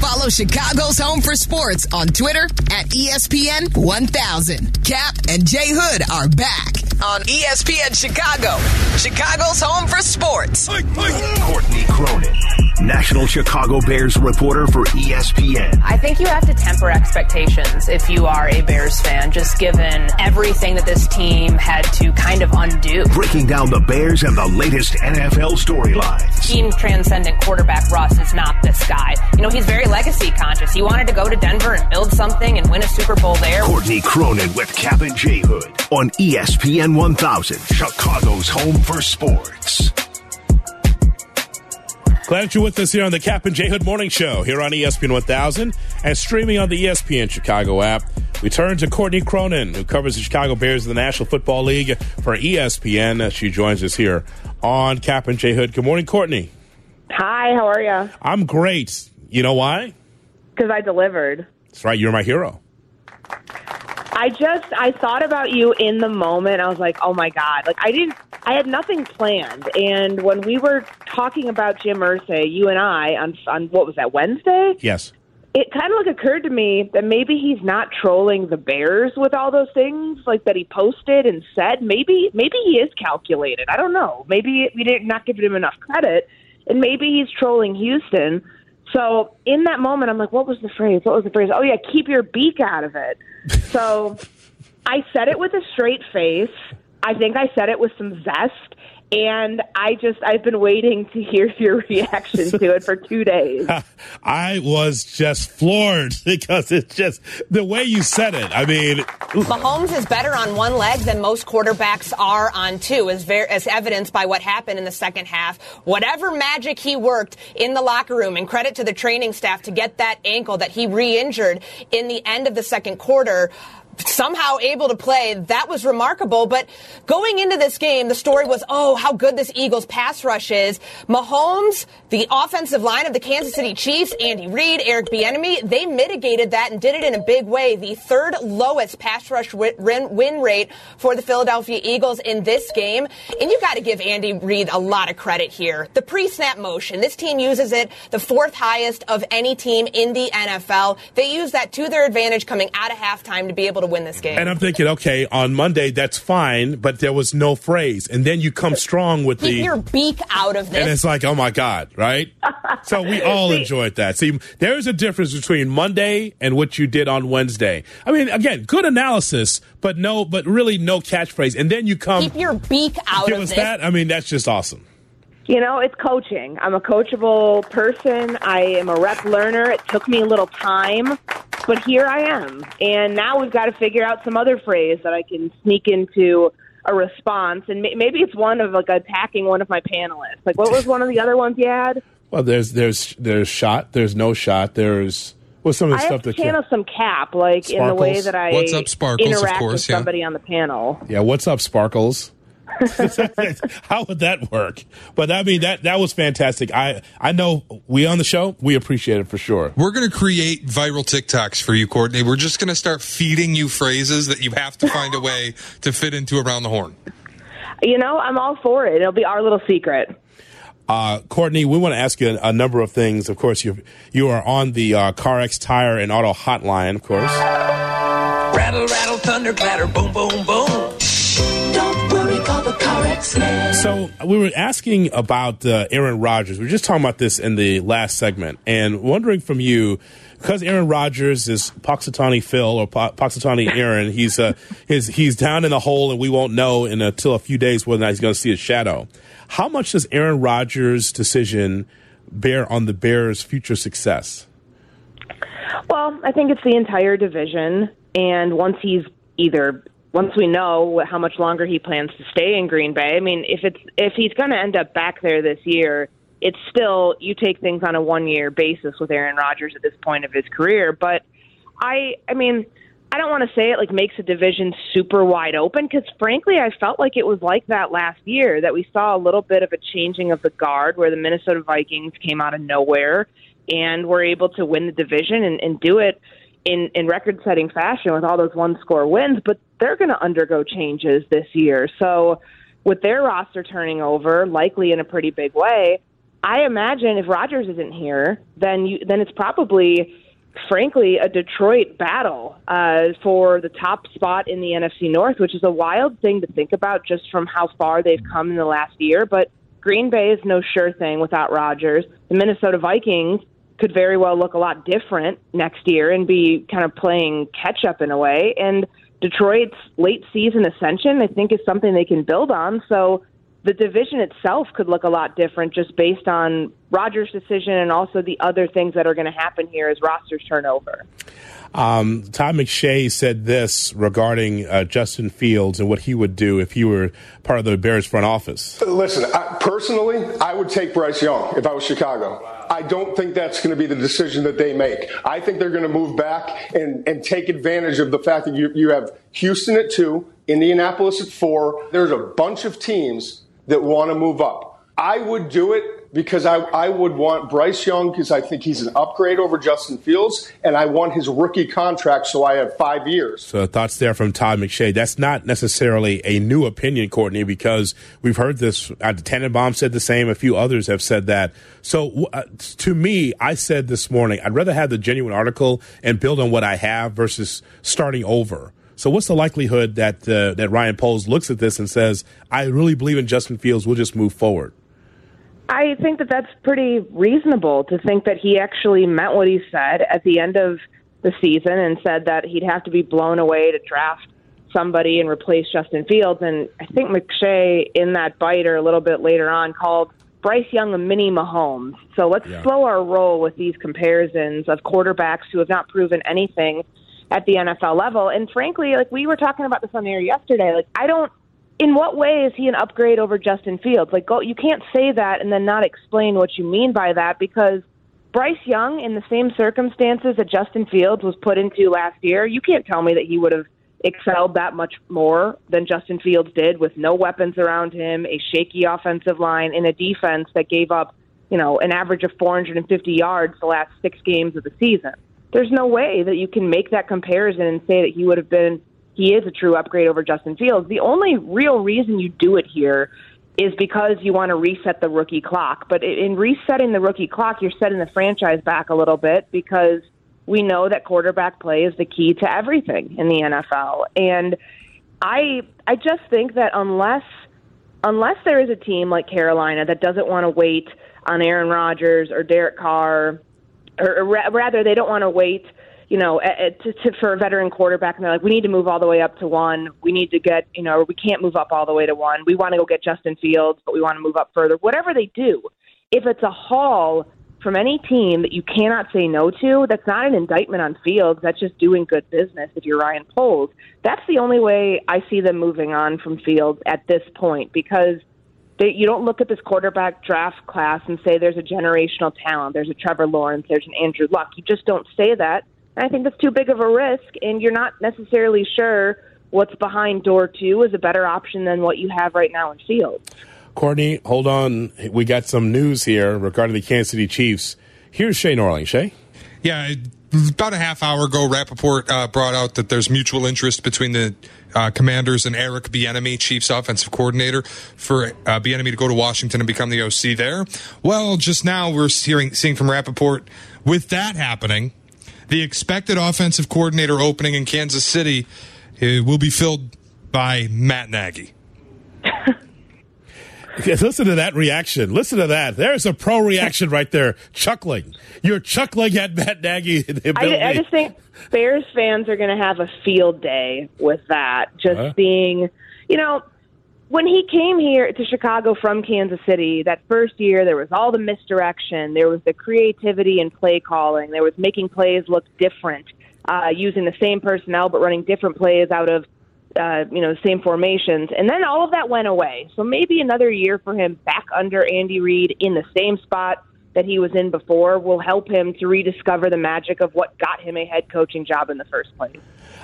Follow Chicago's Home for Sports on Twitter at ESPN 1000. Cap and Jay Hood are back on ESPN Chicago, Chicago's Home for Sports.
Courtney Cronin, National Chicago Bears reporter for ESPN.
I think you have to temper expectations if you are a Bears fan, just given everything that this team had to kind of undo.
Breaking down the Bears and the latest NFL storylines.
Team transcendent quarterback Russ is not this guy. You know, he's very legacy conscious. He wanted to go to Denver and build something and win a Super Bowl there.
Courtney Cronin with Cap and J Hood on ESPN 1000, Chicago's home for sports.
Glad that you're with us here on the Cap and J Hood Morning Show here on ESPN 1000 and streaming on the ESPN Chicago app. We turn to Courtney Cronin, who covers the Chicago Bears in the National Football League for ESPN. She joins us here on Cap and J Hood. Good morning, Courtney.
Hi, how are you?
I'm great. You know why?
Because I delivered.
That's right. You're my hero.
I just I thought about you in the moment. I was like, oh my god! Like I didn't. I had nothing planned. And when we were talking about Jim Irsay, you and I on on what was that Wednesday?
Yes.
It kind of like occurred to me that maybe he's not trolling the Bears with all those things like that he posted and said. Maybe maybe he is calculated. I don't know. Maybe we did not give him enough credit, and maybe he's trolling Houston. So in that moment, I'm like, what was the phrase? What was the phrase? Oh yeah, keep your beak out of it. So I said it with a straight face. I think I said it with some zest. And I just, I've been waiting to hear your reaction to it for two days.
I was just floored because it's just the way you said it. I mean,
Mahomes is better on one leg than most quarterbacks are on two, as, ver- as evidenced by what happened in the second half. Whatever magic he worked in the locker room, and credit to the training staff to get that ankle that he re-injured in the end of the second quarter somehow able to play. That was remarkable. But going into this game, the story was, oh, how good this Eagles pass rush is. Mahomes, the offensive line of the Kansas City Chiefs, Andy Reid, Eric Bieniemy, they mitigated that and did it in a big way. The third lowest pass rush win, rate for the Philadelphia Eagles in this game. And you got to give Andy Reid a lot of credit here. The pre-snap motion, this team uses it the fourth highest of any team in the NFL. They use that to their advantage coming out of halftime to be able to win this game.
And I'm thinking, okay, on Monday that's fine, but there was no phrase, and then you come strong with
Keep
the,
your beak out of this.
and it's like, oh my god, right? so we all enjoyed that. See, there's a difference between Monday and what you did on Wednesday. I mean, again, good analysis, but no, but really no catchphrase, and then you come
Keep your beak out
give
of
us
this.
that. I mean, that's just awesome.
You know, it's coaching. I'm a coachable person. I am a rep learner. It took me a little time, but here I am. And now we've got to figure out some other phrase that I can sneak into a response. And may- maybe it's one of like attacking one of my panelists. Like, what was one of the other ones you had?
Well, there's there's there's shot, there's no shot, there's What's some of the
I
stuff
have to
that
channel some cap, like in the way
Sparkles?
that I
What's up, Sparkles, of
interact
course,
with
yeah.
somebody on the panel.
Yeah, what's up, Sparkles? How would that work? But I mean that that was fantastic. I I know we on the show, we appreciate it for sure.
We're going to create viral TikToks for you, Courtney. We're just going to start feeding you phrases that you have to find a way to fit into around the horn.
You know, I'm all for it. It'll be our little secret.
Uh, Courtney, we want to ask you a, a number of things. Of course, you you are on the uh, CarX Tire and Auto Hotline, of course.
Rattle, rattle, thunder, clatter, boom, boom, boom.
So we were asking about uh, Aaron Rodgers. We were just talking about this in the last segment, and wondering from you because Aaron Rodgers is Punxsutawney Phil or po- Punxsutawney Aaron. He's uh, his he's down in the hole, and we won't know in until a few days whether or not he's going to see his shadow. How much does Aaron Rodgers' decision bear on the Bears' future success?
Well, I think it's the entire division, and once he's either once we know how much longer he plans to stay in Green Bay. I mean, if it's if he's going to end up back there this year, it's still you take things on a one year basis with Aaron Rodgers at this point of his career. But I, I mean. I don't want to say it like makes a division super wide open because frankly I felt like it was like that last year that we saw a little bit of a changing of the guard where the Minnesota Vikings came out of nowhere and were able to win the division and, and do it in, in record setting fashion with all those one score wins, but they're going to undergo changes this year. So with their roster turning over, likely in a pretty big way, I imagine if Rodgers isn't here, then you then it's probably frankly a Detroit battle uh, for the top spot in the NFC North, which is a wild thing to think about just from how far they've come in the last year. But Green Bay is no sure thing without Rodgers. The Minnesota Vikings could very well look a lot different next year and be kind of playing catch up in a way. And Detroit's late season ascension, I think, is something they can build on. So the division itself could look a lot different just based on Rodgers' decision and also the other things that are going to happen here as rosters turn over.
Um, Todd McShay said this regarding uh, Justin Fields and what he would do if he were part of the Bears front office.
Listen, I, personally, I would take Bryce Young if I was Chicago. I don't think that's going to be the decision that they make. I think they're going to move back and, and take advantage of the fact that you, you have Houston at two, Indianapolis at four. There's a bunch of teams that want to move up. I would do it because I, I would want Bryce Young because I think he's an upgrade over Justin Fields, and I want his rookie contract so I have five years.
So thoughts there from Todd McShay. That's not necessarily a new opinion, Courtney, because we've heard this. Uh, Tannenbaum said the same. A few others have said that. So uh, to me, I said this morning, I'd rather have the genuine article and build on what I have versus starting over. So what's the likelihood that uh, that Ryan Poles looks at this and says, "I really believe in Justin Fields. We'll just move forward."
I think that that's pretty reasonable to think that he actually meant what he said at the end of the season and said that he'd have to be blown away to draft somebody and replace Justin Fields. And I think McShay in that bite or a little bit later on called Bryce Young a mini Mahomes. So let's
Yeah.
slow our roll with these comparisons of quarterbacks who have not proven anything at the NFL level. And frankly, like we were talking about this on the air yesterday, like I don't in what way is he an upgrade over Justin Fields? Like, go, you can't say that and then not explain what you mean by that because Bryce Young, in the same circumstances that Justin Fields was put into last year, you can't tell me that he would have excelled that much more than Justin Fields did with no weapons around him, a shaky offensive line, and a defense that gave up, you know, an average of 450 yards the last six games of the season. There's no way that you can make that comparison and say that he would have been he is a true upgrade over Justin Fields. The only real reason you do it here is because you want to reset the rookie clock. But in resetting the rookie clock, you're setting the franchise back a little bit because we know that quarterback play is the key to everything in the NFL. And I I just think that unless unless there is a team like Carolina that doesn't want to wait on Aaron Rodgers or Derek Carr, or, or ra- rather they don't want to wait you know, to, to, for a veteran quarterback, and they're like, we need to move all the way up to one. We need to get, you know, we can't move up all the way to one. We want to go get Justin Fields, but we want to move up further. Whatever they do, if it's a haul from any team that you cannot say no to, that's not an indictment on Fields. That's just doing good business if you're Ryan Poles. That's the only way I see them moving on from Fields at this point because you don't look at this quarterback draft class and say there's a generational talent, there's a Trevor Lawrence, there's an Andrew Luck. You just don't say that. And I think that's too big of a risk, and you're not necessarily sure what's behind door two is a better option than what you have right now in Fields.
Courtney, hold on. We got some news here regarding the Kansas City Chiefs. Here's Shay Norling. Shay?
Yeah, about a half hour ago, Rapoport uh, brought out that there's mutual interest between the uh, Commanders and Eric Bieniemy, Chiefs offensive coordinator, for uh, Bieniemy to go to Washington and become the OC there. Well, just now we're hearing seeing from Rapoport with that happening, the expected offensive coordinator opening in Kansas City uh, will be filled by Matt Nagy.
Listen to that reaction. Listen to that. There's a pro reaction right there, chuckling. You're chuckling at Matt Nagy.
I, I, just think Bears fans are going to have a field day with that. Just huh? being, you know, when he came here to Chicago from Kansas City, that first year, there was all the misdirection, there was the creativity and play calling, there was making plays look different, uh, using the same personnel but running different plays out of uh, you know, same formations. And then all of that went away. So maybe another year for him back under Andy Reid in the same spot that he was in before will help him to rediscover the magic of what got him a head coaching job in the first place.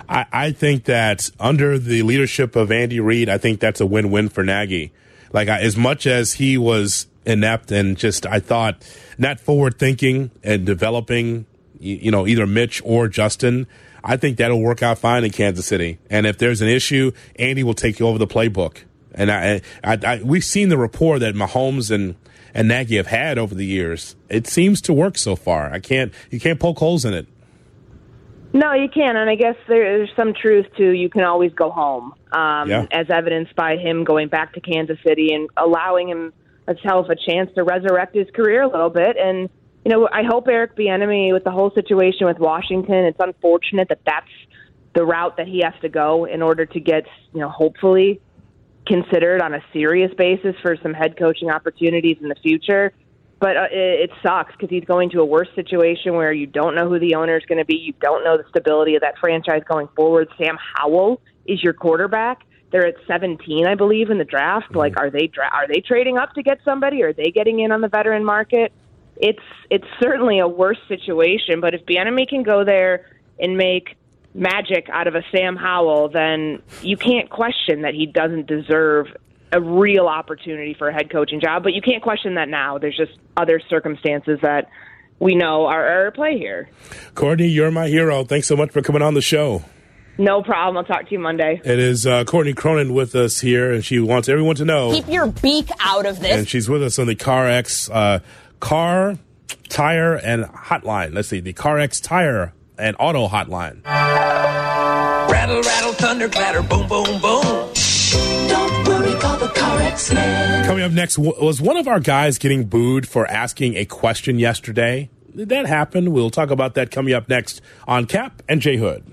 I, I think that under the leadership of Andy Reid, I think that's a win win for Nagy. Like, I, as much as he was inept and just, I thought, not forward thinking and developing, you, you know, either Mitch or Justin. I think that'll work out fine in Kansas City. And if there's an issue, Andy will take you over the playbook. And I, I, I, we've seen the rapport that Mahomes and and Nagy have had over the years. It seems to work so far. I can't you can't poke holes in it.
No, you can, and I guess there's some truth to you can always go home, um, yeah. as evidenced by him going back to Kansas City and allowing him himself a chance to resurrect his career a little bit. And you know, I hope Eric Bieniemy with the whole situation with Washington. It's unfortunate that that's the route that he has to go in order to get, you know, hopefully considered on a serious basis for some head coaching opportunities in the future. But uh, it, it sucks because he's going to a worse situation where you don't know who the owner is going to be. You don't know the stability of that franchise going forward. Sam Howell is your quarterback. They're at 17, I believe, in the draft. Mm-hmm. Like, are they dra- are they trading up to get somebody? Are they getting in on the veteran market? it's it's certainly a worse situation. But if Bieniemy can go there and make magic out of a Sam Howell, then you can't question that he doesn't deserve a real opportunity for a head coaching job. But you can't question that now. There's just other circumstances that we know are, are at play here.
Courtney, you're my hero. Thanks so much for coming on the show.
No problem. I'll talk to you Monday.
It is uh, Courtney Cronin with us here, and she wants everyone to know.
Keep your beak out of this.
And she's with us on the CarX uh, car, tire, and hotline. Let's see, the CarX tire and auto hotline.
Rattle, rattle, thunder, clatter, boom, boom, boom.
Coming up next, was one of our guys getting booed for asking a question yesterday? Did that happen? We'll talk about that coming up next on Cap and J Hood.